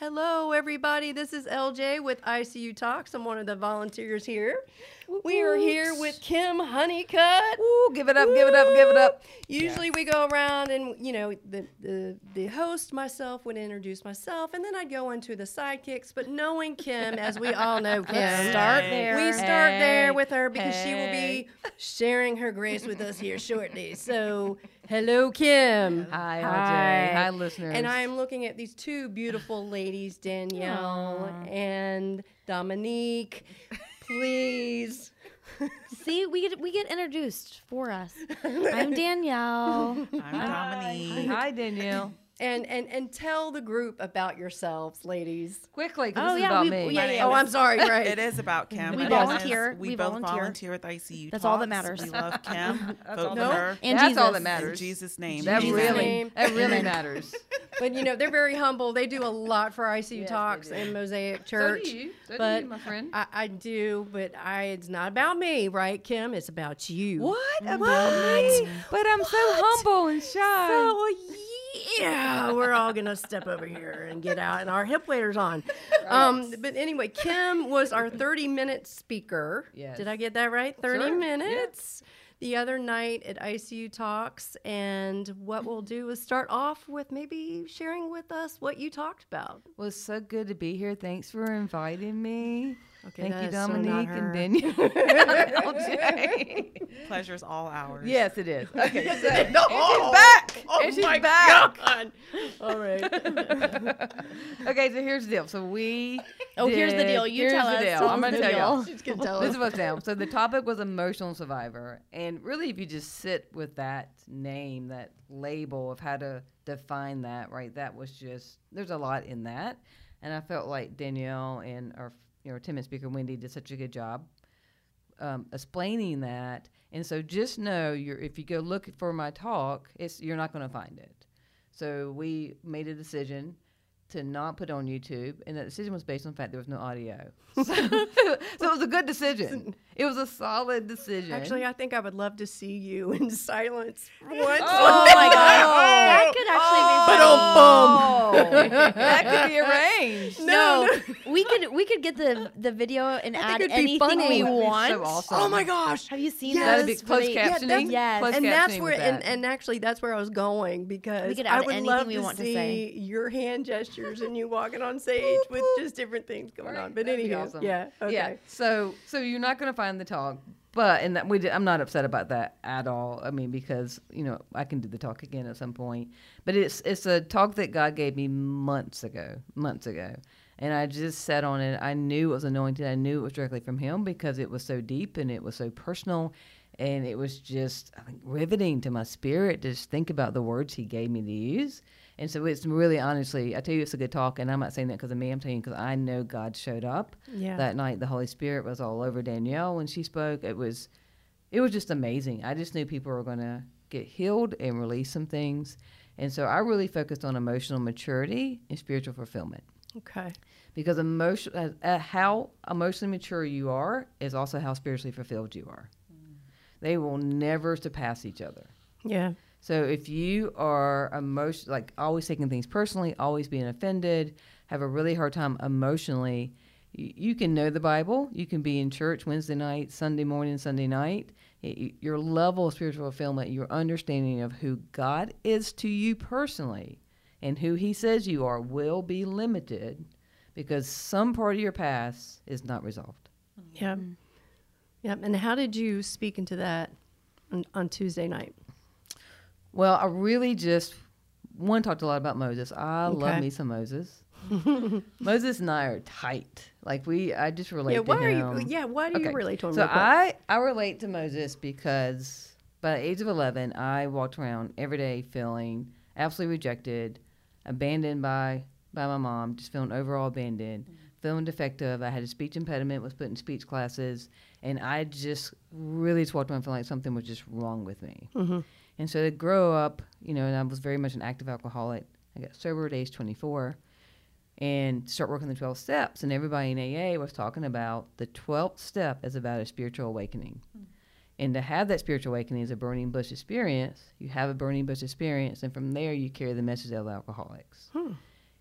Hello, everybody. This is LJ with ICU Talks. I'm one of the volunteers here. We are here with Kim Honeycutt. Ooh, give it up, give it up, give it up. Usually we go around and you know the, the the host myself would introduce myself and then I'd go into the sidekicks. But knowing Kim, as we all know Kim, start there. We start Hey. there with her because she will be sharing her grace with us here shortly. So hello, Kim. Hi, LJ. Hi. Hi, listeners. And I'm looking at these two beautiful ladies, Danielle and Dominique. Please. See, we get we get introduced for us. I'm Danielle. I'm Dominique. Hi, Danielle. And, and and tell the group about yourselves, ladies. Quickly, Oh, this is yeah, about we- me. yeah, yeah. name Oh, I'm sorry. Right. It is about Kim. We My name is- volunteer. We, We both volunteer. volunteer with ICU. That's all that matters. We love Kim. That's Vote all that her. And That's Jesus. all that matters. In matters. Jesus' name. That Jesus' really, name. that really matters. But you know, they're very humble. They do a lot for ICU Yes, Talks and Mosaic So Church. do you. So but do you, my friend. I, I do, but I it's not about me, right, Kim? It's about you. what about me? But I'm so humble and shy. So yeah, we're all gonna step over here and get out and our hip waders on. Um, but anyway, Kim was our 30 minute speaker. Yes. Did I get that right? 30 Sure, yeah. minutes. The other night at ICU Talks, and what we'll do is start off with maybe sharing with us what you talked about. well, it's so good to be here. Thanks for inviting me. Okay, Thank you, is so Dominique her. and Danielle. LJ. Pleasure's all ours. yes, it is. Okay, so No. and she's back. Oh and she's my back. God. All right. okay, so here's the deal. So we. Oh, here's the deal. You here's tell the us. Deal. I'm gonna tell y'all. She's gonna tell This us. is what's down. So the topic was emotional survivor, and really, if you just sit with that name, that label of how to define that, right? That was just there's a lot in that, and I felt like Danielle and our you know Tim and speaker Wendy did such a good job um, explaining that. And so just know you're if you go look for my talk, it's you're not going to find it. So we made a decision to not put it on YouTube, and that decision was based on the fact there was no audio. So, so it was a good decision. It was a solid decision. Actually, I think I would love to see you in silence once. oh my god, That could actually be Oh, that could be arranged. No, No, we could we could get the the video and I add anything we That'd so want. awesome. Oh my gosh. Have you seen Yes. That'd be those? closed really- Yeah, captioning. that's- Yes. Closed and that's captioning where with and, that. and actually that's where I was going because could I would anything love we to want to see say. your hand gestures and you walking on stage with just different things going Right, on. But that'd anyhow, awesome. yeah, okay. Yeah. So so you're not going to find the talk, but and that we did, I'm not upset about that at all. I mean because you know I can do the talk again at some point, but it's it's a talk that God gave me months ago, months ago. And I just sat on it. I knew it was anointed. I knew it was directly from Him because it was so deep and it was so personal, and it was just I think riveting to my spirit to just think about the words He gave me to use. And so it's really honestly, I tell you, it's a good talk, and I'm not saying that because of me. I'm telling you because I know God showed up Yeah. that night. The Holy Spirit was all over Danielle when she spoke. It was, it was just amazing. I just knew people were going to get healed and release some things, and so I really focused on emotional maturity and spiritual fulfillment Okay. because emotion, uh, uh, how emotionally mature you are is also how spiritually fulfilled you are. They will never surpass each other. Yeah. So if you are emotion like always taking things personally, always being offended, have a really hard time emotionally, you, you can know the Bible, you can be in church Wednesday night, Sunday morning, Sunday night. It- your level of spiritual fulfillment, your understanding of who God is to you personally, and who He says you are, will be limited because some part of your past is not resolved. Yeah. Mm-hmm. Yep. And how did you speak into that on, on Tuesday night? Well, I really just one talked a lot about Moses. I Okay. love me some Moses. Moses and I are tight. Like we, I just relate yeah. to Why are you? Yeah. Why do you Okay. relate to him? So? I, I relate to Moses because by the age of eleven, I walked around every day feeling absolutely rejected, abandoned by by my mom, just feeling overall abandoned, feeling defective. I had a speech impediment, was put in speech classes, and I just really just walked around feeling like something was just wrong with me. Mhm. And so to grow up, you know, and I was very much an active alcoholic. I got sober at age 24 and start working the 12 steps. And everybody in AA was talking about the 12th step as about a spiritual awakening. And to have that spiritual awakening is a burning bush experience. You have a burning bush experience, and from there you carry the message of the alcoholics. Hmm.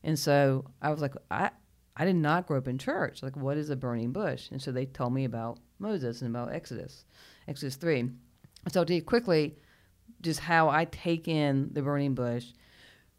And so I was like, I, I did not grow up in church. Like, what is a burning bush? And so they told me about Moses and about Exodus, Exodus 3. So I'll tell you quickly just how I take in the burning bush.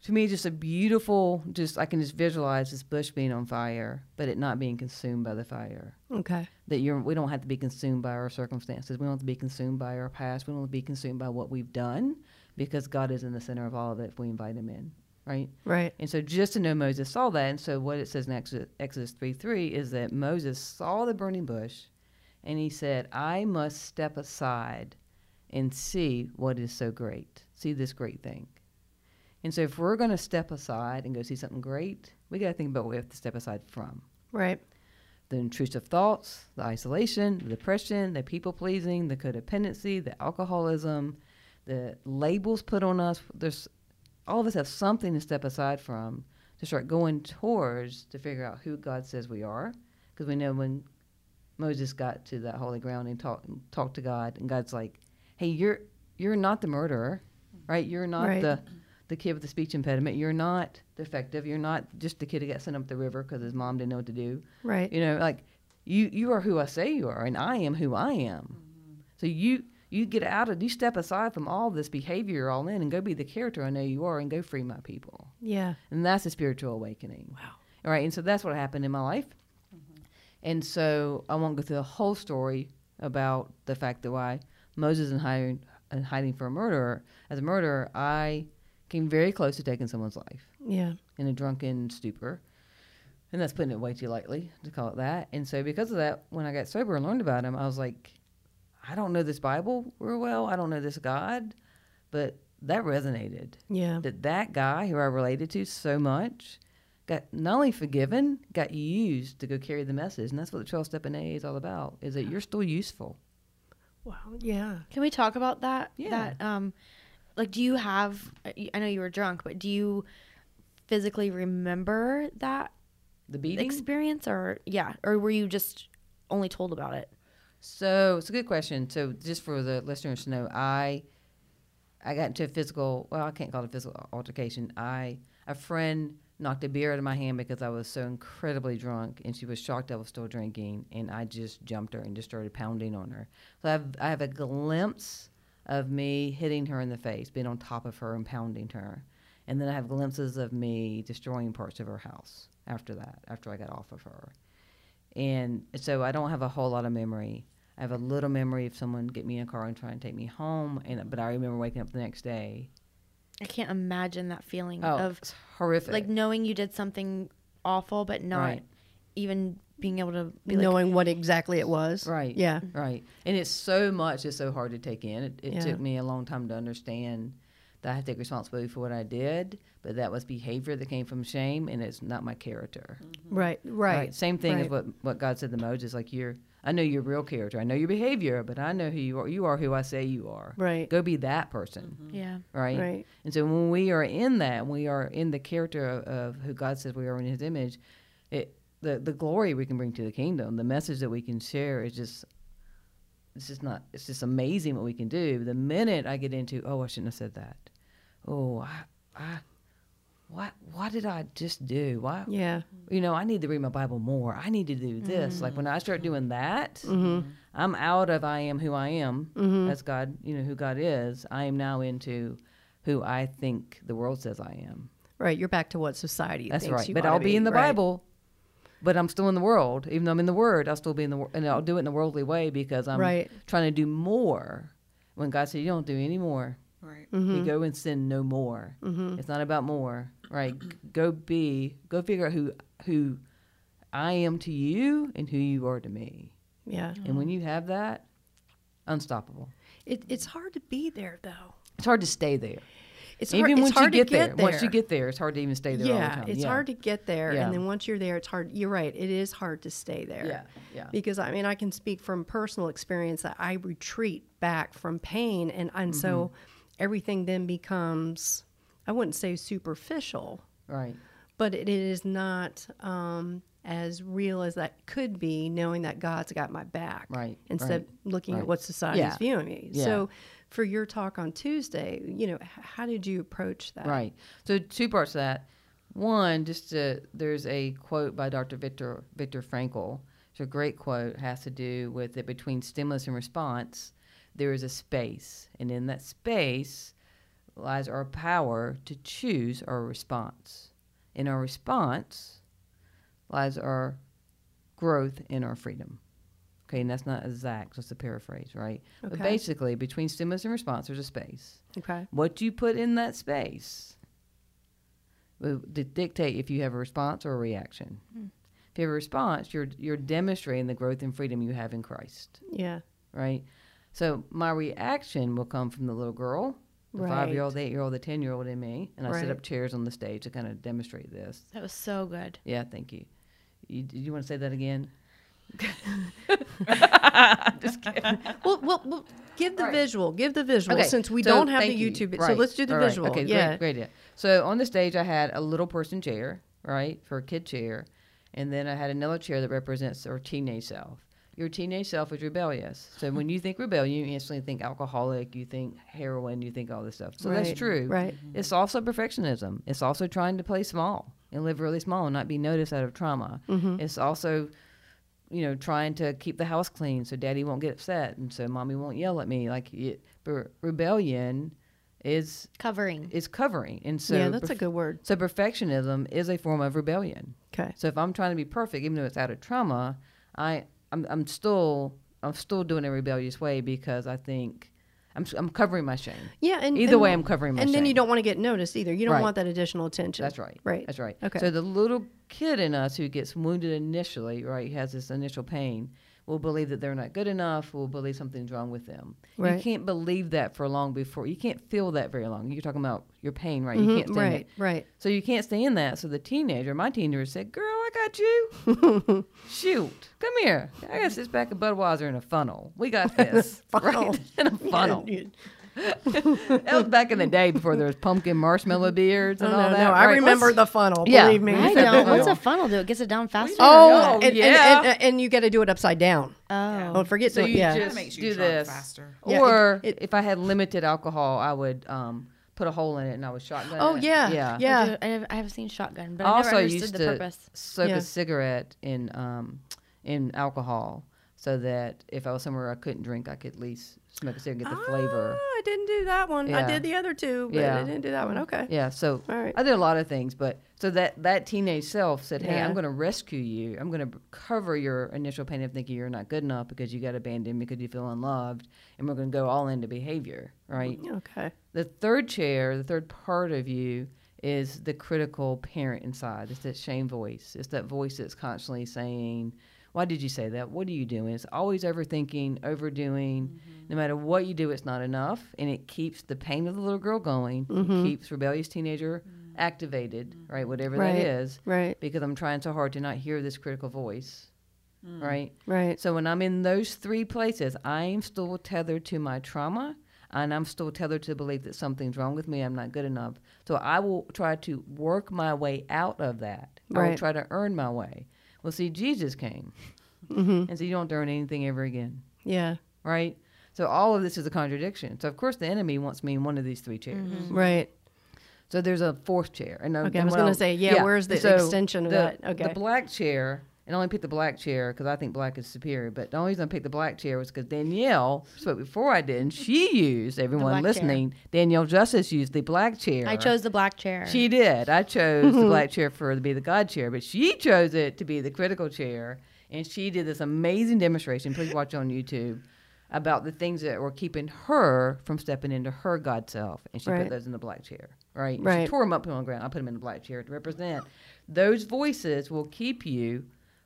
To me, just a beautiful, just I can just visualize this bush being on fire, but it not being consumed by the fire Okay. that you're we don't have to be consumed by our circumstances. We don't have to be consumed by our past. We don't have to be consumed by what we've done because God is in the center of all of it if we invite him in. Right? Right. And so just to know Moses saw that, and so what it says in Exodus, Exodus 3 3 is that Moses saw the burning bush and he said, I must step aside and see what is so great, see this great thing. And so if we're going to step aside and go see something great, we got to think about what we have to step aside from Right. the intrusive thoughts, the isolation, the depression, the people pleasing, the codependency, the alcoholism, the labels put on us. There's all of us have something to step aside from to start going towards to figure out who God says we are. Because we know when Moses got to that holy ground and talked talked to God, and God's like, "Hey, you're you're not the murderer, right? You're not Right. the the kid with the speech impediment. You're not defective. You're not just the kid who got sent up the river because his mom didn't know what to do. Right. You know, like you you are who I say you are, and I am who I am. Mm-hmm. So you you get out of you step aside from all this behavior you're all in and go be the character I know you are and go free my people. Yeah. And that's a spiritual awakening. Wow. All right, and so that's what happened in my life. Mm-hmm. And so I won't go through the whole story about the fact that why Moses and hiding and hiding for a murderer. As a murderer, I came very close to taking someone's life Yeah. in a drunken stupor. And that's putting it way too lightly to call it that. And so, because of that, when I got sober and learned about him, I was like, I don't know this Bible real well. I don't know this God. But that resonated. Yeah. That that guy who I related to so much got not only forgiven, got used to go carry the message. And that's what the 12 step in AA is all about, is that you're still useful. Wow. Yeah. Can we talk about that? Yeah. That um, like, do you have? I know you were drunk, but do you physically remember that The beating? experience, or yeah, or were you just only told about it? So it's a good question. So just for the listeners to know, I I got into a physical well, I can't call it a physical altercation. I a friend knocked a beer out of my hand because I was so incredibly drunk and she was shocked I was still drinking and I just jumped her and just started pounding on her. So I have I have a glimpse of me hitting her in the face, being on top of her and pounding her. And then I have glimpses of me destroying parts of her house after that, after I got off of her. And so I don't have a whole lot of memory. I have a little memory of someone get me in a car and try and take me home, and but I remember waking up the next day. I can't imagine that feeling Oh, of it's horrific. like knowing you did something awful, but not Right. even being able to be like, Knowing what exactly it was. Right. Yeah. Mm-hmm. right, and it's so much. It's so hard to take in. It, it Yeah. took me a long time to understand that I had to take responsibility for what I did, but that was behavior that came from shame, and it's not my character. Mm-hmm. Right. Right. Right. Same thing as what what God said to Moses. Like you're, I know your real character. I know your behavior, but I know who you are. You are who I say you are. Right. Go be that person. Mm-hmm. yeah, Right. Right. And so when we are in that, we are in the character of, of who God says we are in His image. It the the glory we can bring to the kingdom, the message that we can share is just. It's just not. It's just amazing what we can do. The minute I get into, oh, I shouldn't have said that. Oh, I, I, what, what did I just do? Why, Yeah. you know, I need to read my Bible more. I need to do this. Like when I start doing that, Mm-hmm. I'm out of I am who I am Mhm. as God, you know, who God is. I am now into who I think the world says I am. Right. You're back to what society That's thinks right. you But I'll to be in the right. Bible, but I'm still in the world. Even though I'm in the Word, I'll still be in the world, and I'll do it in the worldly way because I'm Right. trying to do more. When God said, "You don't do any more," Right. Mm-hmm. you go and sin no more. It's not about more, right? Go be, go figure out who who I am to you and who you are to me. Yeah. And when you have that, unstoppable. It, it's hard to be there though. It's hard to stay there. It's even hard, once it's hard you to get, there, once you get there, it's hard to even stay there all the yeah, time. it's yeah. hard to get there, Yeah. and then once you're there, it's hard. You're right. It is hard to stay there. Yeah, yeah. Because I mean, I can speak from personal experience that I retreat back from pain, and and so Mm-hmm. everything then becomes, I wouldn't say superficial, Right. but it is not um, as real as that could be, knowing that God's got my back. Right, Instead right, of looking right. at what society's Yeah, viewing me. yeah. So, for your talk on Tuesday, you know, how did you approach that? Right. So two parts of that. One, just to, there's a quote by Dr. Viktor Viktor Frankl. It's a great quote. Has to do with that between stimulus and response, there is a space, and in that space lies our power to choose our response. In our response lies our growth in our freedom. Okay, and that's not exact, just a paraphrase, right? Okay. But basically, between stimulus and response, there's a space. Okay. What you put in that space will dictate if you have a response or a reaction. Hmm. If you have a response, you're you're demonstrating the growth and freedom you have in Christ, Yeah. right? So my reaction will come from the little girl, the five year old, Right. eight year old, the ten year old in me, and I set up chairs on the stage to kind of demonstrate this. That was so good. Yeah, thank you. You, did you want to say that again? Just kidding. Well, well, well give the Right. visual. Give the visual Okay, since we so don't have the you. YouTube. So let's do the All right. visual. Okay, yeah. great, great idea. So on the stage, I had a little person chair, right, for a kid chair, and then I had another chair that represents our teenage self. Your teenage self is rebellious. So when you think rebellion, you instantly think alcoholic, you think heroin, you think all this stuff. So Right, that's true. right. It's also perfectionism. It's also trying to play small and live really small and not be noticed out of trauma. Mm-hmm. It's also, you know, trying to keep the house clean so daddy won't get upset and so mommy won't yell at me. Like it, but rebellion is Covering. is covering, and so yeah, that's a good word. so perfectionism is a form of rebellion. Okay. So if I'm trying to be perfect, even though it's out of trauma, I I'm, I'm still I'm still doing it a rebellious way because I think I'm I'm covering my shame. Yeah, and Either and- way, I'm covering my shame. And shame. then you don't want to get noticed either. You don't Right. want that additional attention. That's right. Right. That's right. Okay. So the little kid in us who gets wounded initially, right, has this initial pain, will believe that they're not good enough, will believe something's wrong with them. You can't believe that for long before you can't feel that very long. You're talking about your pain, right? You Mhm, can't stand right. it. Right. So you can't stay in that. So the teenager, my teenager said, Girl, I got you. Shoot. Come here. I got this back of Budweiser in a funnel. We got this. Funnel. Right? In a funnel. You- that was back in the day before there was pumpkin marshmallow beards Oh, and no, all that. no, I right? remember Let's- the funnel. Yeah. Believe me. I don't. What's a funnel do? It gets it down faster. Oh, Oh, and, and- yeah. and, and, you got to do it upside down. Oh. Don't forget So to you yeah. just makes you do this. faster. Yeah, it- or it- if I had limited alcohol, I would um, put a hole in it and I would shotgun Oh it. yeah. Yeah. Yeah. I, do- I have, seen shotgun, but I I never also understood used the to purpose. soak Yeah. a cigarette in um, in alcohol so that if I was somewhere I couldn't drink, I could at least smoke a cigarette, get the flavor. Ah, I didn't do that one. I did the other two, but Yeah. I didn't do that one. Okay. Yeah, so All right. I did a lot of things, but so that that teenage self said, "Hey, Yeah. I'm going to rescue you. I'm going to cover your initial pain of thinking you're not good enough because you got abandoned because you feel unloved, and we're going to go all into behavior, right?" Okay. The third chair, the third part of you is the critical parent inside. It's that shame voice. It's that voice that's constantly saying, Why did you say that? What are you doing? It's always overthinking, overdoing. Mm-hmm. No matter what you do, it's not enough. And it keeps the pain of the little girl going. It mm-hmm. keeps rebellious teenager mm-hmm. activated, right? Whatever Right. that is. Right. Because I'm trying so hard to not hear this critical voice. Mm. Right? Right. So when I'm in those three places, I am still tethered to my trauma and I'm still tethered to the belief that something's wrong with me, I'm not good enough. So I will try to work my way out of that. I will try to earn my way. Well, see, Jesus came Mm-hmm. and so you don't have earn anything ever again, Yeah. right? So all of this is a contradiction. So of course the enemy wants me in one of these three chairs. Right. So there's a fourth chair. And Okay, I was gonna say, yeah, where's the extension of the, that? Okay. The black chair, and I only picked the black chair because I think black is superior. But the only reason I picked the black chair was because Danielle spoke before I did, and she used everyone black chair. listening. Danielle Justice used the black chair. I chose the black chair. She did. I chose the black chair for to be the God chair, but she chose it to be the critical chair, and she did this amazing demonstration. Please watch on YouTube about the things that were keeping her from stepping into her God self, and she Right. put those in the black chair. Right. Right. She tore them up on the ground. I put them in the black chair to represent. Those voices will keep you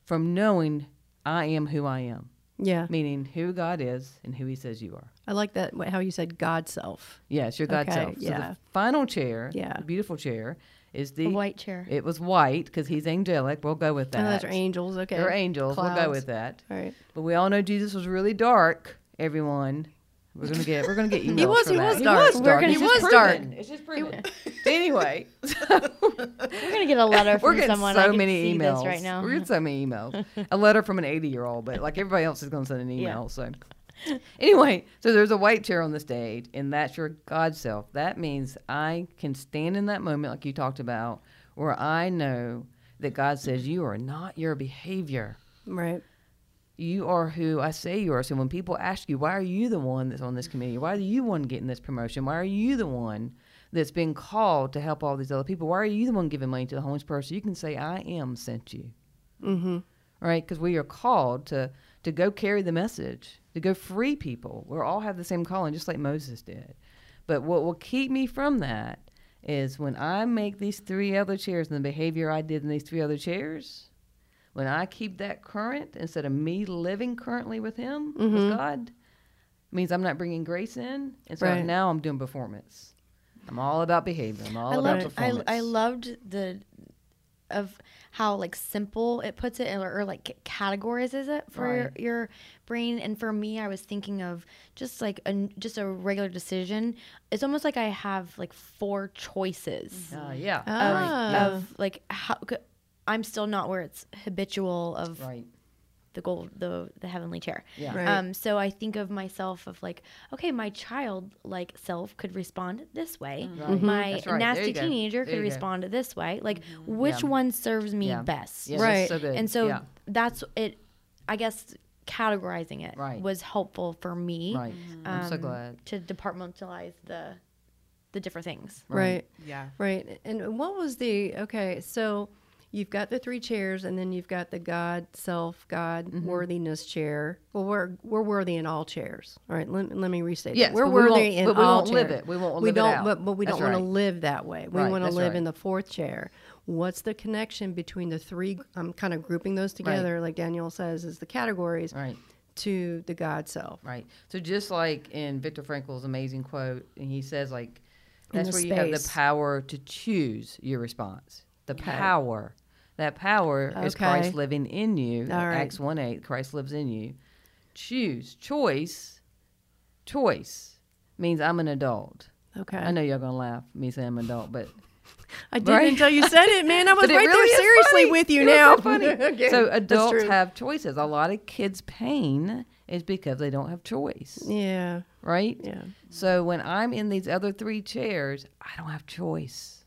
from knowing I am who I am, Yeah. meaning who God is and who He says you are. I like that how you said God self. Yes, your God Okay, self. So yeah. the final chair, Yeah. the beautiful chair, is the a white chair. it was white because he's angelic. We'll go with oh, that. Oh, those are angels. Okay. They're angels. We'll go with that. All right. But we all know Jesus was really dark. Everyone, we're gonna get we're gonna get emails. he was- for he that. was dark. He was We're dark. gonna- It's he just was dark. It's just proven. anyway, We're gonna get a letter from we're getting someone. I so can many see emails this right now. We're getting so many emails. a letter from an 80 year old, but like everybody else is gonna send an email. So anyway, so there's a white chair on the stage, and that's your God self. That means I can stand in that moment, like you talked about, where I know that God says, You are not your behavior. Right. You are who I say you are. So when people ask you, Why are you the one that's on this committee? Why are you the one getting this promotion? Why are you the one that's been called to help all these other people? Why are you the one giving money to the homeless person? You can say, I am sent you. Mm-hmm. Right? Because we are called to, to go carry the message, to go free people. We all have the same calling, just like Moses did. But what will keep me from that is when I make these three other chairs and the behavior I did in these three other chairs, when I keep that current instead of me living currently with Him, Mhm. with God, means I'm not bringing grace in. And so Right. now I'm doing performance. I'm all about behavior. I'm all I about loved performance. I loved the of how like simple it puts it or, or like categorizes it for your, Right. your brain and for me I was thinking of just like a just a regular decision it's almost like I have like four choices Uh, yeah. Ah. of like how I'm still not where it's habitual of Right. the gold the the heavenly chair Yeah. Right. um, so I think of myself of like, okay, my child like self could respond this way. Right. My right. Nasty you go. teenager could you go. respond this way. Like, which Yeah. one serves me Yeah. best? Yeah, Right. So good. And so yeah. that's it. I guess categorizing it Right. was helpful for me Right. I'm so um, glad. to departmentalize the the different things. Right. Yeah. Right. And what was the okay? So you've got the three chairs, and then you've got the God, self, God, Mm-hmm. worthiness chair. Well, we're we're worthy in all chairs. All right. Let, let me restate. Yes, that. we're worthy in but we all won't live it. We won't We live it don't. But but we That's don't want to live that way. We Right, want to live right. in the fourth chair. What's the connection between the three? I'm kind of grouping those together, like Danielle says, is the categories Right. to the God self. Right. So just like in Viktor Frankl's amazing quote, and he says like, that's where you have the power to choose your response. The power. That power is Christ living in you. Right. Acts one eight. Christ lives in you. Choose. Choice. Choice means I'm an adult. Okay. I know y'all gonna laugh me saying I'm an adult, but I didn't Right? until you said it, man. I was right really there seriously funny. with you It now. so funny. Okay, so adults have choices. A lot of kids' pain is because they don't have choice, Yeah, right? yeah. So when I'm in these other three chairs, I don't have choice,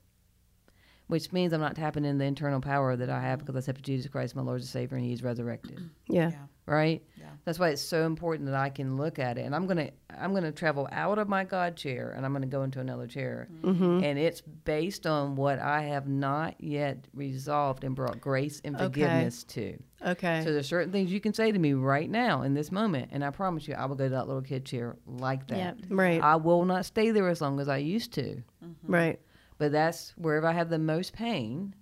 which means I'm not tapping in the internal power that I have because I accepted Jesus Christ, my Lord and Savior, and He's resurrected. Yeah. Yeah. Right? Yeah. That's why it's so important that I can look at it, and I'm gonna I'm gonna travel out of my God chair, and I'm gonna go into another chair, Mm-hmm. and it's based on what I have not yet resolved and brought grace and Okay. forgiveness to. Okay. So there's certain things you can say to me right now in this moment, and I promise you, I will go to that little kid chair like that. Yep. right. I will not stay there as long as I used to. right. But that's wherever I have the most pain,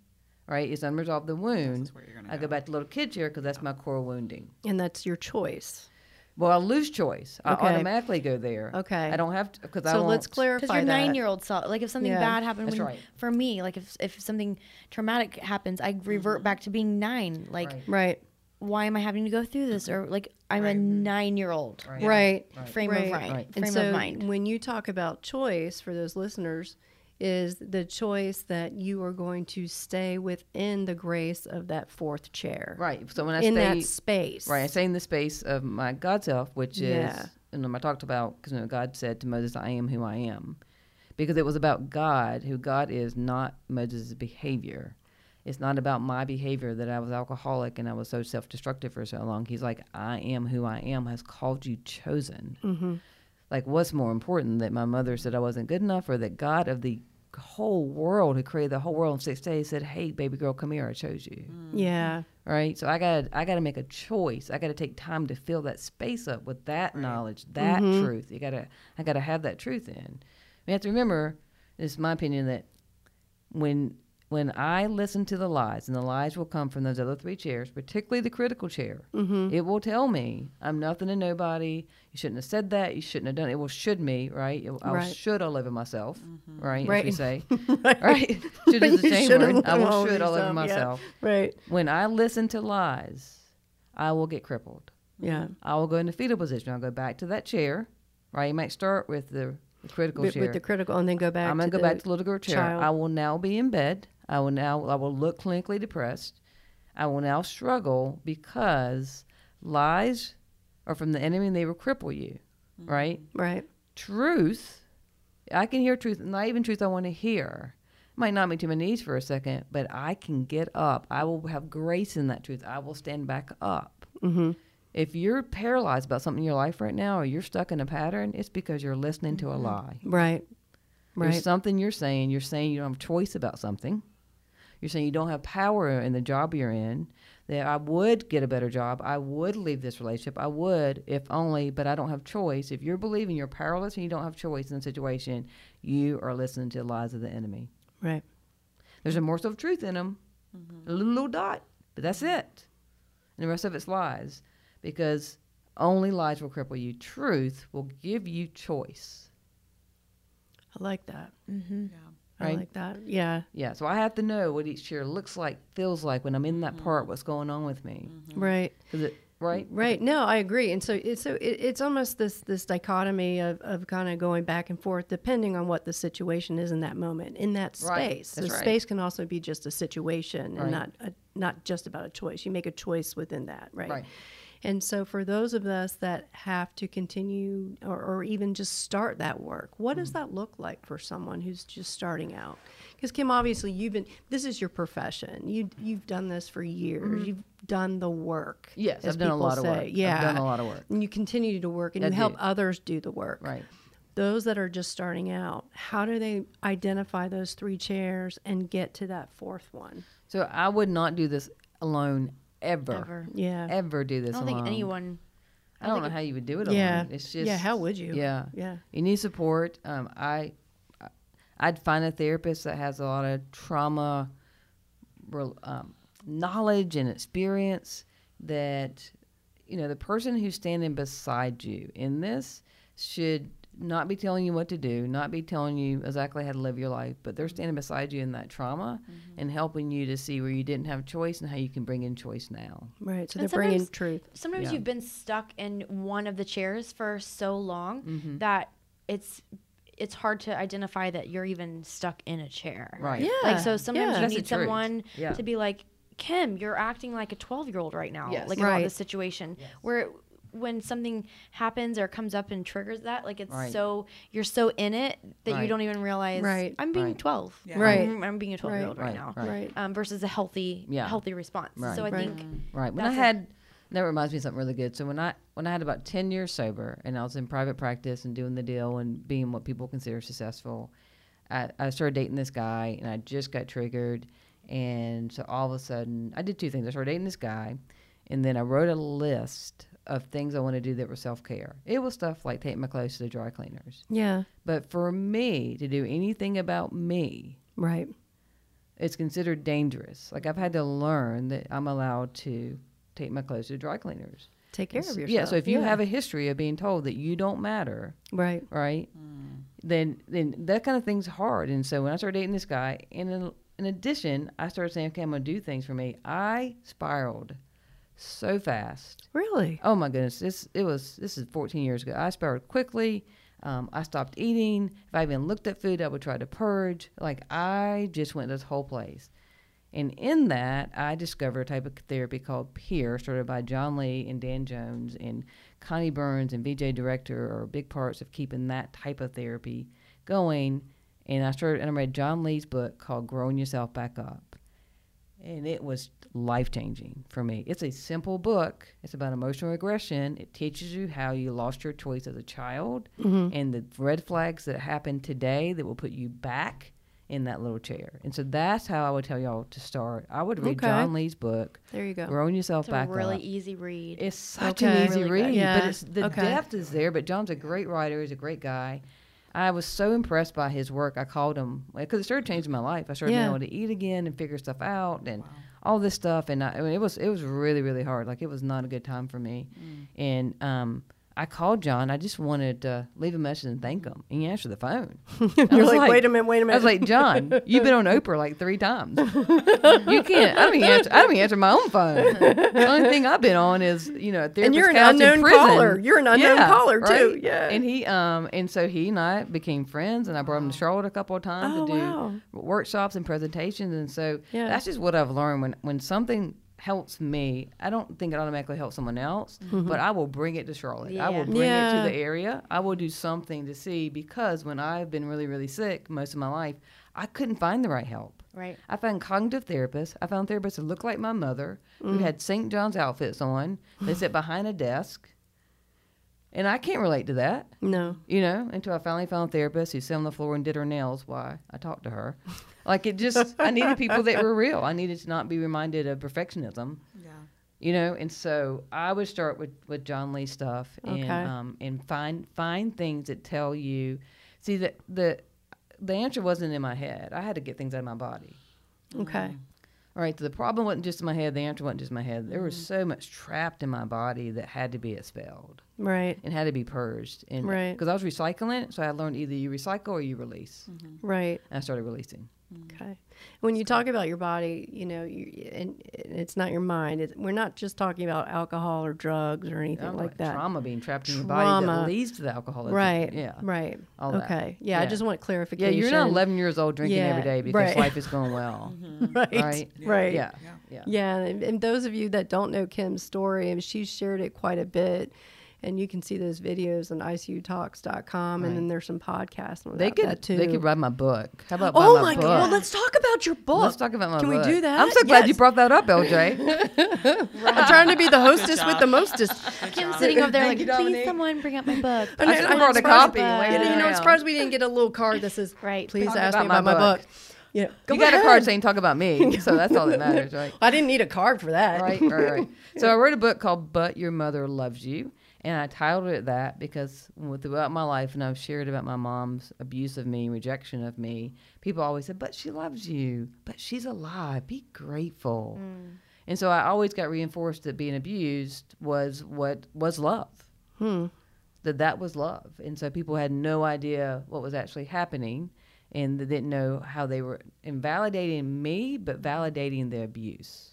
right? Is unresolved the wound. That's where you're gonna I go back to little kid chair because that's my core wounding. And that's your choice. Well, I lose choice. I Okay. automatically go there. Okay. I don't have to because I So won't. let's clarify Because your nine year old self, like if something Yeah. bad happened, That's when, right. for me, like if if something traumatic happens, I revert mm-hmm. back to being nine. Like, Right. Right. why am I having to go through this? Or like, I'm a mm-hmm. nine year old. Right. Right. Right. Frame Right. of mind. Right. And so of mind. when you talk about choice for those listeners, is the choice that you are going to stay within the grace of that fourth chair. Right. So when I In stay that space. Right, I stay in the space of my God self, which Yeah. is, and I talked about, because you know, God said to Moses, I am who I am. Because it was about God, who God is, not Moses' behavior. It's not about my behavior that I was alcoholic and I was so self destructive for so long. He's like, I am who I am, has called you chosen. Mm-hmm. Like, what's more important, that my mother said I wasn't good enough, or that God of the whole world, who created the whole world in six days, said, Hey, baby girl, come here, I chose you. Yeah. right? So i got i got to make a choice. I got to take time to fill that space up with that knowledge that Mhm. truth. You got to i got to have that truth in. We have to remember it's my opinion that when when i listen to the lies and the lies will come from those other three chairs particularly the critical chair Mm-hmm. it will tell me i'm nothing to nobody you shouldn't have said that you shouldn't have done it it will should me right it, i will Right. should all over myself right, Right. as we say right should is the same word i will should all over yourself, yeah. myself Right. when I listen to lies, I will get crippled. Yeah. I will go into fetal position. I'll go back to that chair, right? You might start with the, the critical chair. with the critical, and then go back. I'm to go back to the little girl chair. child. I will now be in bed. I will now, I will look clinically depressed. I will now struggle because lies are from the enemy and they will cripple you, right? Right. Truth, I can hear truth, not even truth I want to hear, might knock me to my knees for a second, but I can get up. I will have grace in that truth. I will stand back up. Mm-hmm. If you're paralyzed about something in your life right now, or you're stuck in a pattern, it's because you're listening to a Mm-hmm. lie. Right. There's something you're saying. You're saying you don't have choice about something. You're saying you don't have power in the job you're in. That I would get a better job. I would leave this relationship. I would, if only, but I don't have choice. If you're believing you're powerless and you don't have choice in the situation, you are listening to the lies of the enemy. Right. There's a morsel of truth in them, a little, little dot, but that's it. And the rest of it's lies because only lies will cripple you. Truth will give you choice. I like that. Mm-hmm. Yeah. I like that. Yeah. Yeah, so I have to know what each chair looks like, feels like when I'm in that mm-hmm. part, what's going on with me. Mm-hmm. Right. 'Cause it, right? Right. No, I agree. And so it's so it, it's almost this this dichotomy of, of kind of going back and forth depending on what the situation is in that moment in that Right. space. That's the right. space can also be just a situation Right. and not a, not just about a choice. You make a choice within that, right? Right. And so for those of us that have to continue or, or even just start that work, what Mm. does that look like for someone who's just starting out? Because Kim, obviously you've been this is your profession. You you've done this for years. You've done the work. Mm-hmm. Yes, I've done a lot of say. work. I've done a lot of work. And you continue to work, and I you help others do the work. Right. Those that are just starting out, how do they identify those three chairs and get to that fourth one? So I would not do this alone ever. Ever. Yeah. Ever do this I don't alone. think anyone. I don't know it- how you would do it alone. Yeah. It's just yeah. How would you? Yeah. Yeah. You need support. Um, I, I- I'd find a therapist that has a lot of trauma, um, knowledge and experience. That, you know, the person who's standing beside you in this should not be telling you what to do, not be telling you exactly how to live your life, but they're standing beside you in that trauma and helping you to see where you didn't have choice and how you can bring in choice now. Right. So And they're bringing truth. Sometimes Yeah. you've been stuck in one of the chairs for so long Mm-hmm. that it's it's hard to identify that you're even stuck in a chair. Right. Yeah. Like so sometimes yeah. you That's need someone Yeah. to be like, Kim, you're acting like a 12 year old right now. Yes. Like about Right. this situation where when something happens or comes up and triggers that, like it's Right. so you're so in it that you don't even realize Right. I'm being Right. 12. Yeah. Right. I'm, I'm being a 12 year old right, Right. now. Right. Right. Um, versus a healthy, Yeah. healthy response. Right. So I Right. think Right. When i had that reminds me of something really good. So when I when I had about ten years sober and I was in private practice and doing the deal and being what people consider successful, I, I started dating this guy and I just got triggered and so all of a sudden I did two things. I started dating this guy and then I wrote a list of things I want to do that were self care. It was stuff like take my clothes to the dry cleaners. Yeah. But for me to do anything about me, Right. it's considered dangerous. Like I've had to learn that I'm allowed to take my clothes to dry cleaners. Take care of yourself. Yeah. So if you Yeah. have a history of being told that you don't matter, right. right, mm. then then that kind of thing's hard. And so when I started dating this guy, and in, in addition, I started saying, okay, I'm gonna do things for me. I spiraled so fast. Really. Oh my goodness, this it was this is 14 years ago. I spiraled quickly. Um, I stopped eating. If I even looked at food, I would try to purge. Like I just went this whole place. And in that, I discovered a type of therapy called Peer, started by John Lee and Dan Jones, and Connie Burns and VJ Director are big parts of keeping that type of therapy going. And I started, and I read John Lee's book called Growing Yourself Back Up. And it was life changing for me. It's a simple book. It's about emotional regression. It teaches you how you lost your choice as a child mm-hmm. and the red flags that happen today that will put you back in that little chair. And so that's how I would tell y'all to start. I would read Okay. John Lee's book, There you go. Growing Yourself it's a really Up. easy read. It's such Okay. an easy Really read, Yeah. but it's the Okay. depth is there. But John's a great writer. He's a great guy. I was so impressed by his work. I called him because it started changing my life. I started Yeah. being able to eat again and figure stuff out and all this stuff. And I, I mean, it was it was really really hard. Like it was not a good time for me. And um, I called John. I just wanted to leave a message and thank him. And he answered the phone. I You're was like, wait a minute, wait a minute. I was like, John, you've been on Oprah like three times. you can't. I don't even answer. I don't even answer my own phone. The only thing I've been on is you know, and you're an unknown caller. You're an unknown Yeah, caller too. right? Yeah. And he um and so he and I became friends, and I brought him to Charlotte a couple of times Oh, to do wow. workshops and presentations, and so Yeah. that's just what I've learned when when something helps me, I don't think it automatically helps someone else, Mm-hmm. but I will bring it to Charlotte. I will Yeah. bring it to the area. I will do something to see because when I've been really, really sick most of my life, I couldn't find the right help. Right. I found cognitive therapists. I found therapists that looked like my mother, who Mm. had St. John's outfits on. They sit behind a desk. And I can't relate to that, No. you know, until I finally found a therapist who sat on the floor and did her nails while I talked to her. Like it just, I needed people that were real. I needed to not be reminded of perfectionism, Yeah. you know. And so I would start with, with John Lee stuff and Okay. um, and find find things that tell you. See the the the answer wasn't in my head. I had to get things out of my body. Okay. All right, so the problem wasn't just in my head. The answer wasn't just in my head. There Mm-hmm. was so much trapped in my body that had to be expelled Right. and had to be purged. And Right. because I was recycling so I learned either you recycle or you release. Right. And I started releasing. Mm-hmm. Okay. When you talk about your body, you know, you, and, and it's not your mind. It's, we're not just talking about alcohol or drugs or anything I'm like that. Trauma being trapped in your body that leads to the alcoholism. Right. Yeah. Right. All that. okay. Yeah, I just want clarification. Yeah, clarification. you're not 11 years old drinking Yeah, every day because right. life is going well. Mm-hmm. Right. Right. Right. Yeah. Yeah. Yeah. Yeah, and, and those of you that don't know Kim's story, and she's shared it quite a bit, and you can see those videos on ICUtalks.com, and then Right. there's some podcasts on They could that too. they could write my book. How about oh buy oh my my book? god! Well, let's talk about your book. Let's talk about my book. Can we do that? I'm so glad you brought that up, LJ. I'm trying to be the hostess with the mostest. Kim's sitting over there Thank like, you, please Dominique." someone bring up my book. And I then I'm brought a copy and You know, you know, I'm surprised we didn't get a little card that says, Right. Please Talk ask me about about my my book. book. Yeah, go you got a card saying talk about me, so that's all that matters, right? I didn't need a card for that. right, right, right. So I wrote a book called "But Your Mother Loves You," and I titled it that because throughout my life, and I've shared about my mom's abuse of me, rejection of me, people always said, "But she loves you. But she's alive. Be grateful." And so I always got reinforced that being abused was what was love. Hmm. That that was love, and so people had no idea what was actually happening, and they didn't know how they were invalidating me, but validating the abuse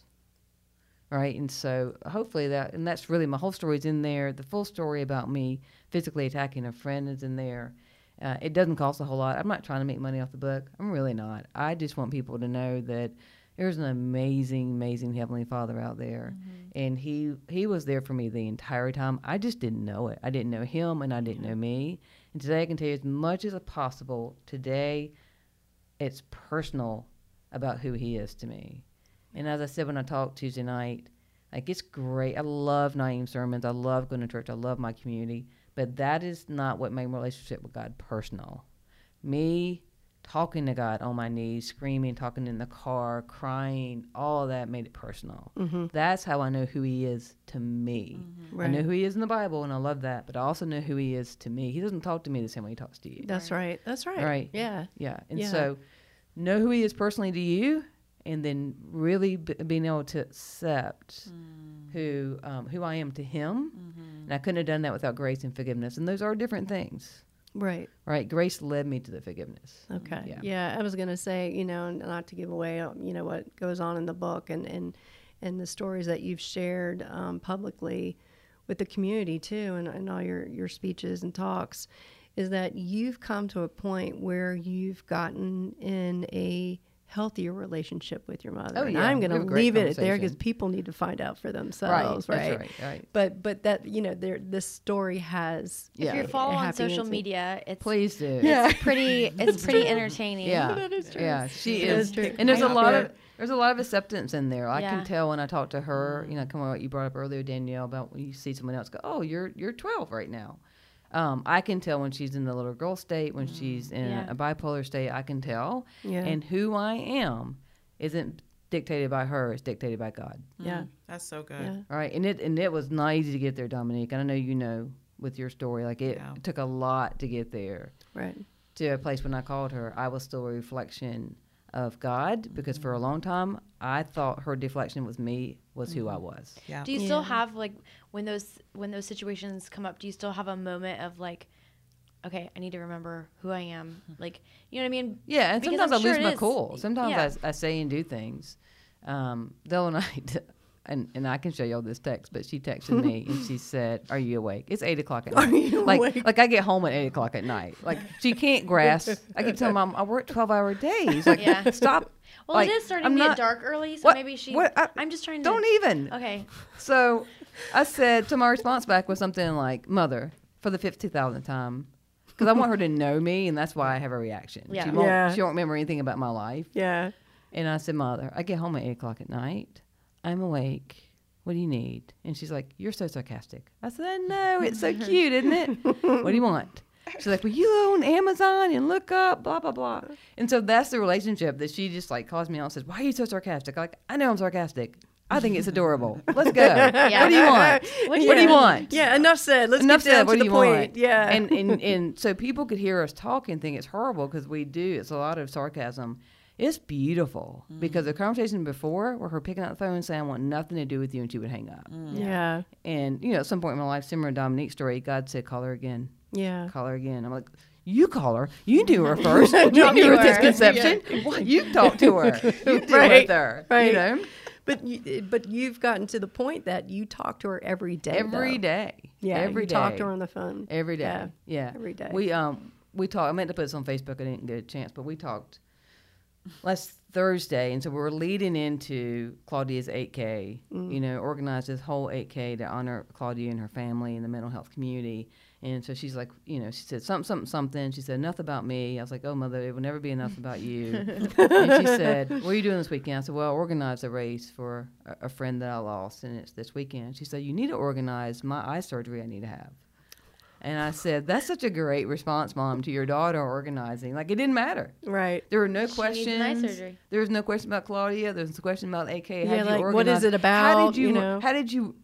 right? And so hopefully that, and that's really my whole story's in there. The full story about me physically attacking a friend is in there. Uh, it doesn't cost a whole lot. I'm not trying to make money off the book. I'm really not. I just want people to know that there's an amazing, amazing Heavenly Father out there, and he he was there for me the entire time. I just didn't know it. I didn't know him, and I didn't know me. And today I can tell you as much as possible. Today, it's personal about who he is to me. And as I said when I talked Tuesday night, like it's great. I love Naeem sermons. I love going to church. I love my community. But that is not what made my relationship with God personal. Me talking to God on my knees, screaming, talking in the car, crying, all of that made it personal. Mm-hmm. That's how I know who He is to me. Mm-hmm. I know who He is in the Bible, and I love that. But I also know who He is to me. He doesn't talk to me the same way He talks to you. That's right. That's right. Right. Yeah. Yeah. And Yeah. so know who he is personally to you and then really b- being able to accept who um, who I am to him. And I couldn't have done that without grace and forgiveness. And those are different things. Right. Right? Grace led me to the forgiveness. Okay. Yeah. Yeah. I was gonna say, you know, not to give away, um, you know, what goes on in the book and and and the stories that you've shared um, publicly with the community too, and, and all your your speeches and talks, is that you've come to a point where you've gotten in a healthier relationship with your mother. Oh, and yeah. I'm going to leave it there because people need to find out for Right. themselves. That's Right. right. Right. But but that you know there this story has Yeah. If you a follow on social ending. media, it's Please do. it's pretty it's pretty entertaining. Yeah. That is true. Yeah. She That is. is true. And there's a I- lot yeah. of there's a lot of acceptance in there. I Yeah. can tell when I talk to her, you know, come on what you brought up earlier, Danielle, about when you see someone else go, Oh, you're you're twelve right now. Um, I can tell when she's in the little girl state, when she's in Yeah. a bipolar state, I can tell. Yeah. And who I am isn't dictated by her, it's dictated by God. yeah. That's so good. Yeah. All right. And it and it was not easy to get there, Dominique. And I know you know with your story. Like it Yeah. took a lot to get there Right. to a place when I called her, I was still a reflection of God because for a mm-hmm. long time I thought her deflection was me was who I mm-hmm. was. Yeah. Do you still have like when those when those situations come up? Do you still have a moment of like, okay, I need to remember who I am? Hmm. Like, you know what I mean? Yeah, and Because sometimes I'm I sure lose it my is. cool. Sometimes Yeah. I, I say and do things. Um, the other night, and, and I can show y'all this text, but she texted me and she said, "Are you awake? It's eight o'clock at night. Are you like awake? like I get home at eight o'clock at night. Like she can't grasp. I keep telling mom I work twelve hour days. Like Yeah. stop. Well, like, it is starting I'm to not- get dark early, so What- maybe she. what- I- I'm just trying to. Don't even. Okay. So I said to my response back was something like, "Mother, for the fifty thousandth time." Because I want her to know me, and that's why I have a reaction. Yeah. She won't. Yeah. She won't remember anything about my life. Yeah. And I said, Mother, I get home at eight o'clock at night. I'm awake. What do you need? And she's like, You're so sarcastic. I said, I know. It's so cute, isn't it? what do you want? She's like, Well, you go on Amazon and look up blah blah blah. And so that's the relationship that she just like calls me out and says, Why are you so sarcastic? I'm Like, I know I'm sarcastic. I think it's adorable. Let's go. What do you want? What What do you want? Yeah, enough said. Let's Enough get down said. What to do the you point. want? Yeah. And, and and so people could hear us talk and think it's horrible because we do. It's a lot of sarcasm. It's beautiful mm. because the conversation before where her picking up the phone and saying, "I want nothing to do with you," and she would hang up. Mm. yeah. And you know, at some point in my life, similar to Dominique's story, God said, "Call her again. Yeah. Call her again." I'm like. You call her. You knew her first. You Talk knew to her her. this conception. Why You talk to her. You deal Right, with her. right. You know, But you, eh, but you've gotten to the point that you talk to her every day. every though. day. Yeah. every you day. talk to her on the phone. Every day. Yeah, Yeah. every day. We um we talked I meant to put this on Facebook, I didn't get a chance, but we talked last Thursday and so we're leading into Claudia's eight K, Mm. you know, organized this whole eight K to honor Claudia and her family and the mental health community. And so she's like, you know, she said something, something, something. She said enough about me. I was like, oh mother, it will never be enough about you. and she said, what are you doing this weekend? I said, well, I organized a race for a, a friend that I lost, and it's this weekend. She said, you need to organize my eye surgery I need to have. And I said, "That's such a great response, mom, to your daughter organizing. Like it didn't matter. Right. There were no She questions. needs an surgery. There was no question about Claudia. There was no question about AK. How Yeah, did you like, what is organize- it How did you, you know? How did you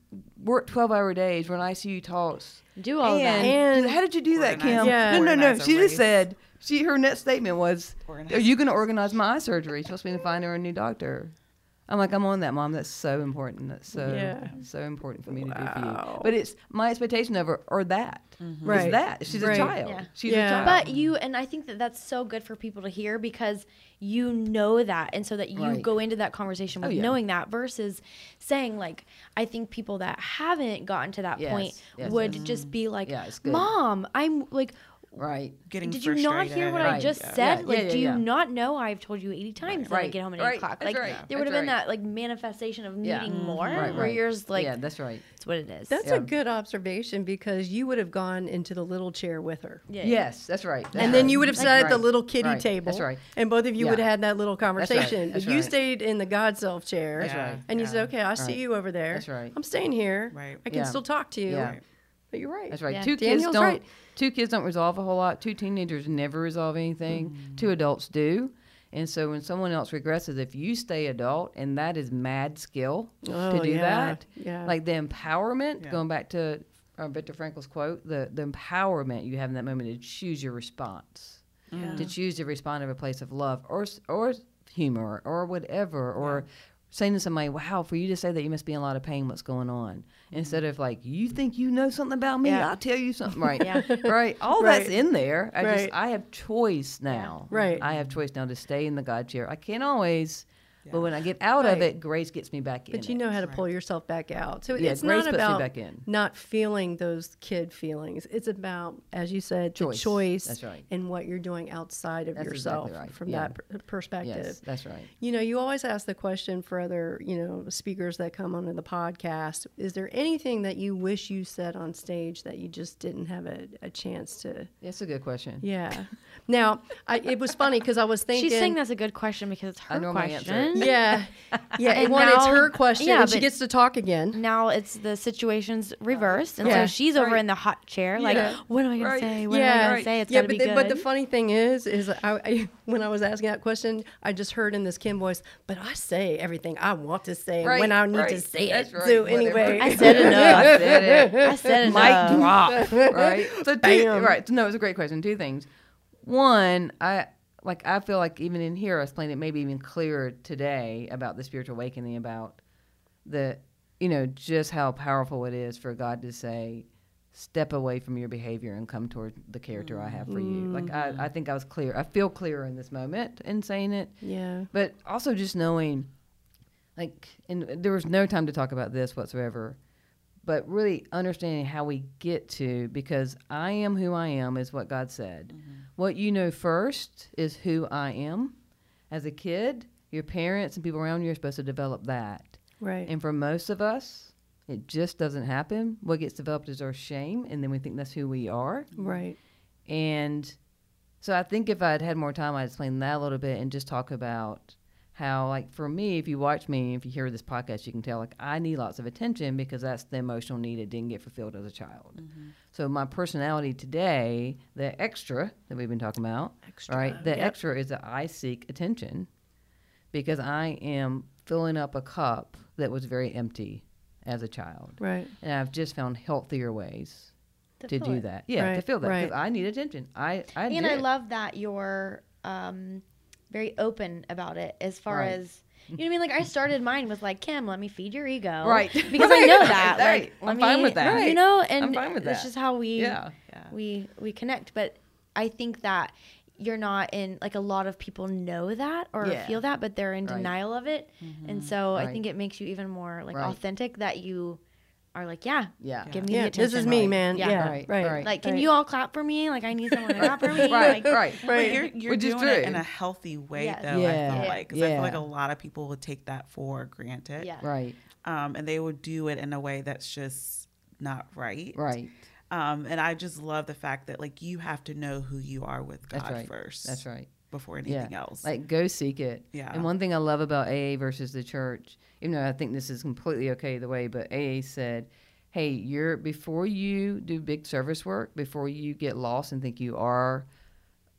work twelve-hour days, run ICU talks? Do all of that. And- And how did you do that, Kim? Yeah. No, no, no. She just said she her next statement was, Organize- "Are you going to organize my eye surgery?" She wants me to find her a new doctor. I'm like, I'm on that, mom. That's so important. That's so Yeah. so important for me to do for you. But it's my expectation of her or that. Mm-hmm. Right. Is that she's Right. a child. Yeah. She's Yeah. a child. But you, and I think that that's so good for people to hear because you know that. And so that you Right. go into that conversation Oh, with yeah. knowing that versus saying, like, I think people that haven't gotten to that Yes, point yes, would yes. just be like, Yeah. Mom, I'm like, right. Getting did you not hear what I just Yeah. said? Yeah, like, yeah, do you yeah. not know I've told you 80 times that I Right. get home at Right. 8 o'clock? That's Like, right. there would have That's been right. that, like, manifestation of Yeah. needing Mhm. more Right, where right. you're just like, yeah, that's right. it's what it is. That's Yeah. a good observation because you would have gone into the little chair with her. yeah. Yes, that's right. That's and then right. you would have That's sat at the right. little kitty Right. table. That's right. And both of you Yeah. would have had that little right. conversation. That's But you right. stayed in the God self chair. That's right. And you Yeah. said, okay, I see Right. you over there. That's right. I'm staying here. Right. I can still talk to you. Yeah. But you're right. That's right. Yeah. Two Daniel's kids don't. Two kids don't resolve a whole lot. Two teenagers never resolve anything. Two adults do. And so when someone else regresses, if you stay adult, and that is mad skill Oh, to do yeah. that, Yeah. like the empowerment, Yeah. going back to uh, Viktor Frankl's quote, the, the empowerment you have in that moment to choose your response, Yeah. to choose to respond of a place of love or or humor or whatever, or saying to somebody, "Wow, for you to say that, you must be in a lot of pain. What's going on?" Mm-hmm. Instead of like, "You think you know something about me? Yeah. I'll tell you something." Right? Yeah. right. All Right. that's in there. I Right. just I have choice now. Right. I have choice now to stay in the God chair. I can't always, but when I get out Right. of it, grace gets me back in. But you it. know how to pull yourself back out. So Yeah, it's grace not puts me about back in. not feeling those kid feelings. It's about, as you said, Choice. the choice That's right. and what you're doing outside of That's yourself exactly right. from Yeah. that per- uh, perspective. Yes, that's right. You know, you always ask the question for other, you know, speakers that come onto the podcast. Is there anything that you wish you said on stage that you just didn't have a, a chance to? That's a good question. Yeah. Now, I, it was funny because I was thinking. She's saying that's a good question because it's I her know my Yeah. Yeah. And well, it's her question, yeah, and she gets to talk again. Now it's the situation's reversed, and Yeah. so she's over Right. in the hot chair, like, Yeah. what am I gonna say? What am I yeah, gonna say? It's yeah, gotta but be the, but the funny thing is, is I, I when I was asking that question, I just heard in this Kim voice, but I say everything I want to say Right, when I need to say That's it. right, So whatever. anyway, I said enough. I said it. I said Mic enough. drop. Right. So two, right. No, it's a great question. Two things. One, I like. I feel like even in here, I explained it maybe even clearer today about the spiritual awakening, about the, you know, just how powerful it is for God to say, step away from your behavior and come toward the character I have for you. Like I, mm-hmm. I think I was clear. I feel clearer in this moment in saying it. yeah, But also just knowing, like, and there was no time to talk about this whatsoever, but really understanding how we get to, because I am who I am is what God said. Mm-hmm. What you know first is who I am. As a kid, Your parents and people around you are supposed to develop that. Right. And for most of us, it just doesn't happen. What gets developed is our shame, and then we think that's who we are. right. And so I think if I'd had more time, I'd explain that a little bit and just talk about how, like, for me, if you watch me, if you hear this podcast, you can tell, like, I need lots of attention because that's the emotional need that didn't get fulfilled as a child. So my personality today, the extra that we've been talking about, Extra, right? The yep. extra is that I seek attention because I am filling up a cup that was very empty as a child. Right. And I've just found healthier ways to, fill do it. that. Yeah, to feel that because right. I need attention. I I and I love that you're um, very open about it as far Right. as you know what I mean. Like I started mine was like Kim, let me feed your ego, Right. Because I know that. Right. Like, I'm let fine with that. You know, and I'm fine with that. just how we yeah. Yeah. we we connect. But I think that you're not in like a lot of people know that or Yeah. feel that, but they're in Right. denial of it, and mm-hmm. so I think it makes you even more like Right. authentic that you are like, yeah, Yeah. give me Yeah. the attention. This is me, Right. man. Yeah. Yeah. Right, Right. right. Like, can Right. you all clap for me? Like, I need someone to clap for me. Right. Like, right. But Right. you're, you're Which is doing it in a healthy way, Yes. though. I Yeah. feel like, 'cause I feel like a lot of people would take that for granted, Yeah. Right. um, and they would do it in a way that's just not right. Right. Um, and I just love the fact that like you have to know who you are with God That's right. first. That's right. Before Yeah. anything else. Like go seek it. Yeah. And one thing I love about AA versus the church, even though I think this is completely okay the way, but AA said, "Hey, you're before you do big service work, before you get lost and think you are,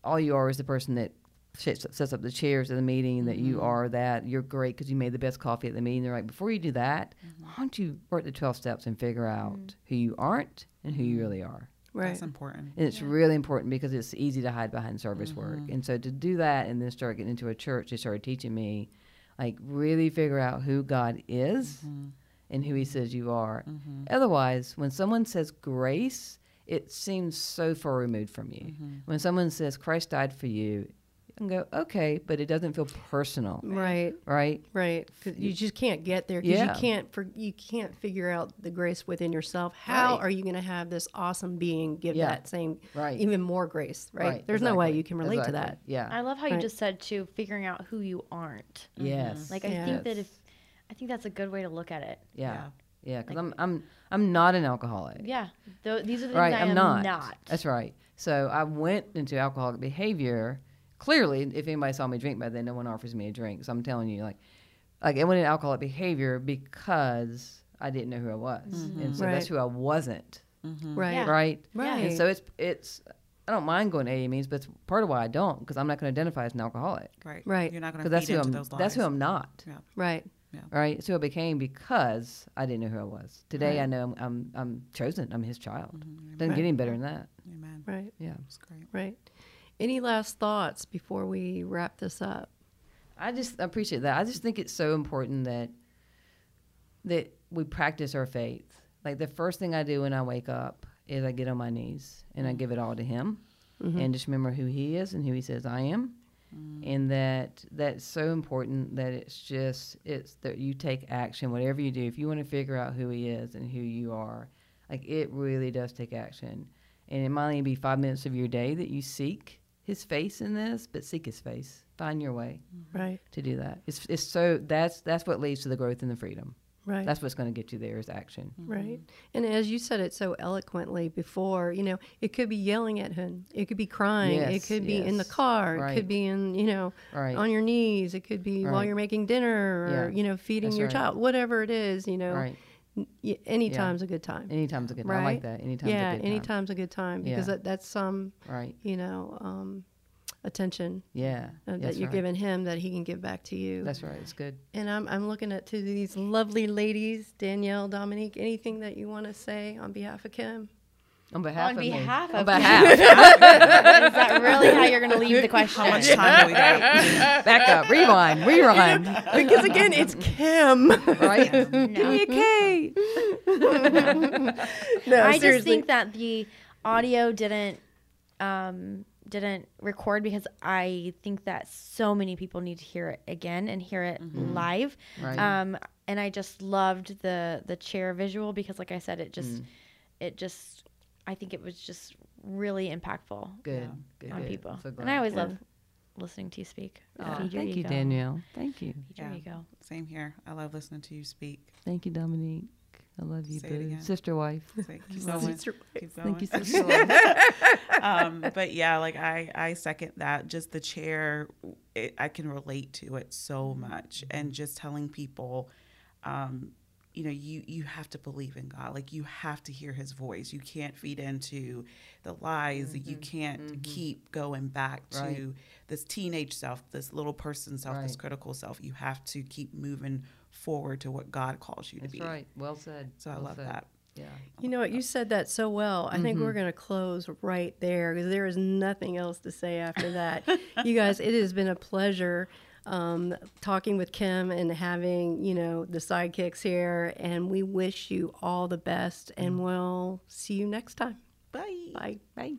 all you are is the person that sets, sets up the chairs at the meeting. That Mm-hmm. you are that. You're great because you made the best coffee at the meeting. They're like, before you do that, Mm-hmm. why don't you work the twelve steps and figure out who you aren't and who Mm-hmm. you really are." Right. That's important. And it's really important because it's easy to hide behind service Mm-hmm. work. And so to do that and then start getting into a church, they started teaching me, like, really figure out who God is Mm-hmm. and who He says you are. Otherwise, when someone says grace, it seems so far removed from you. Mm-hmm. When someone says Christ died for you, you can go, okay, but it doesn't feel personal, Right. right? Right. 'Cause you just can't get there because Yeah. you can't for, you can't figure out the grace within yourself. How Right. are you going to have this awesome being give Yeah. that same Right. even more grace? Right. Right, There's no way you can relate to that. Yeah. I love how you just said too, figuring out who you aren't. Mm-hmm. Yes. Like I Yes. think that if I think that's a good way to look at it. yeah. Yeah. Because I'm, I'm, I'm not an alcoholic. Yeah, Th- these are the things right I i'm am not. not. that's right so i went into alcoholic behavior clearly if anybody saw me drink by then no one offers me a drink so i'm telling you like like i went into alcoholic behavior because i didn't know who i was and so that's who i wasn't Right. Yeah. right Right. and so it's it's i don't mind going to aa meetings but it's part of why i don't because i'm not going to identify as an alcoholic Right. Right. You're not going because to that's feed who into i'm those lies. that's who i'm not Yeah. Right. Yeah. right it's who i became because i didn't know who i was today i know i'm i'm, I'm chosen i'm his child Mm-hmm. doesn't get any better than that Amen. Right. yeah That's great. Right. Any last thoughts before we wrap this up? I just appreciate that. I just think it's so important that that we practice our faith. Like the first thing I do when I wake up is I get on my knees and I mm-hmm. give it all to Him, mm-hmm. and just remember who He is and who He says I am, mm. and that that's so important that it's just it's that you take action whatever you do. If you want to figure out who He is and who you are, like it really does take action, and it might only be five minutes of your day that you seek His face in this, but seek His face. Find your way mm-hmm. Right. to do that. It's it's so that's that's what leads to the growth and the freedom. Right. That's what's going to get you there is action. Mm-hmm. Right. And as you said it so eloquently before, you know, it could be yelling at him. It could be crying. it Yes, could be in the yes. car. It could be in, you know, Right. on your knees. It could be while you're making dinner or, Yeah. you know, feeding That's your right. child. Whatever it is, you know, Right. n- y- anytime's a good time. Anytime's a good. Right. I like that. Anytime's yeah, a good time. anytime's a good time because Yeah. that, that's some, Right. you know, um, attention Yeah. uh, that you're right. giving him that he can give back to you. That's right. It's good. And I'm, I'm looking at to these lovely ladies, Danielle, Dominique. Anything that you want to say on behalf of Kim? On behalf On of me. behalf On of- behalf. Is that really how you're going to leave the question? How much time do we got? Back up. Rewind. Rewind. Because again, it's Kim. right. Give No. me a K. no, I just think that the audio didn't um, didn't record because I think that so many people need to hear it again and hear it live. Right. Um, and I just loved the the chair visual because, like I said, it just Mm. it just I think it was just really impactful Good. Good. on good. people. So and. I always Yeah. love listening to you speak. Aw, Feed your thank you. Danielle. Thank you. Feed your Yeah. ego. Same here. I love listening to you speak. Thank you, Dominique. I love you, Say boo. Sister wife. Say, keep Love going. it. Keep going. Thank you, sister wife. um, but yeah, like I, I second that. Just the chair, it, I can relate to it so much, and just telling people, um, you know, you you have to believe in God. Like you have to hear His voice. You can't feed into the lies. You can't keep going back to Right. this teenage self, this little person self, this critical self. You have to keep moving forward to what God calls you to be. That's right. Well said. So I love said. that. Yeah. You know what? You said that so well. I think we're Mm-hmm. going to close right there because there is nothing else to say after that. you guys, it has been a pleasure um, talking with Kim and having, you know, the sidekicks here. And we wish you all the best. And Mm. we'll see you next time. Bye. Bye. Bye.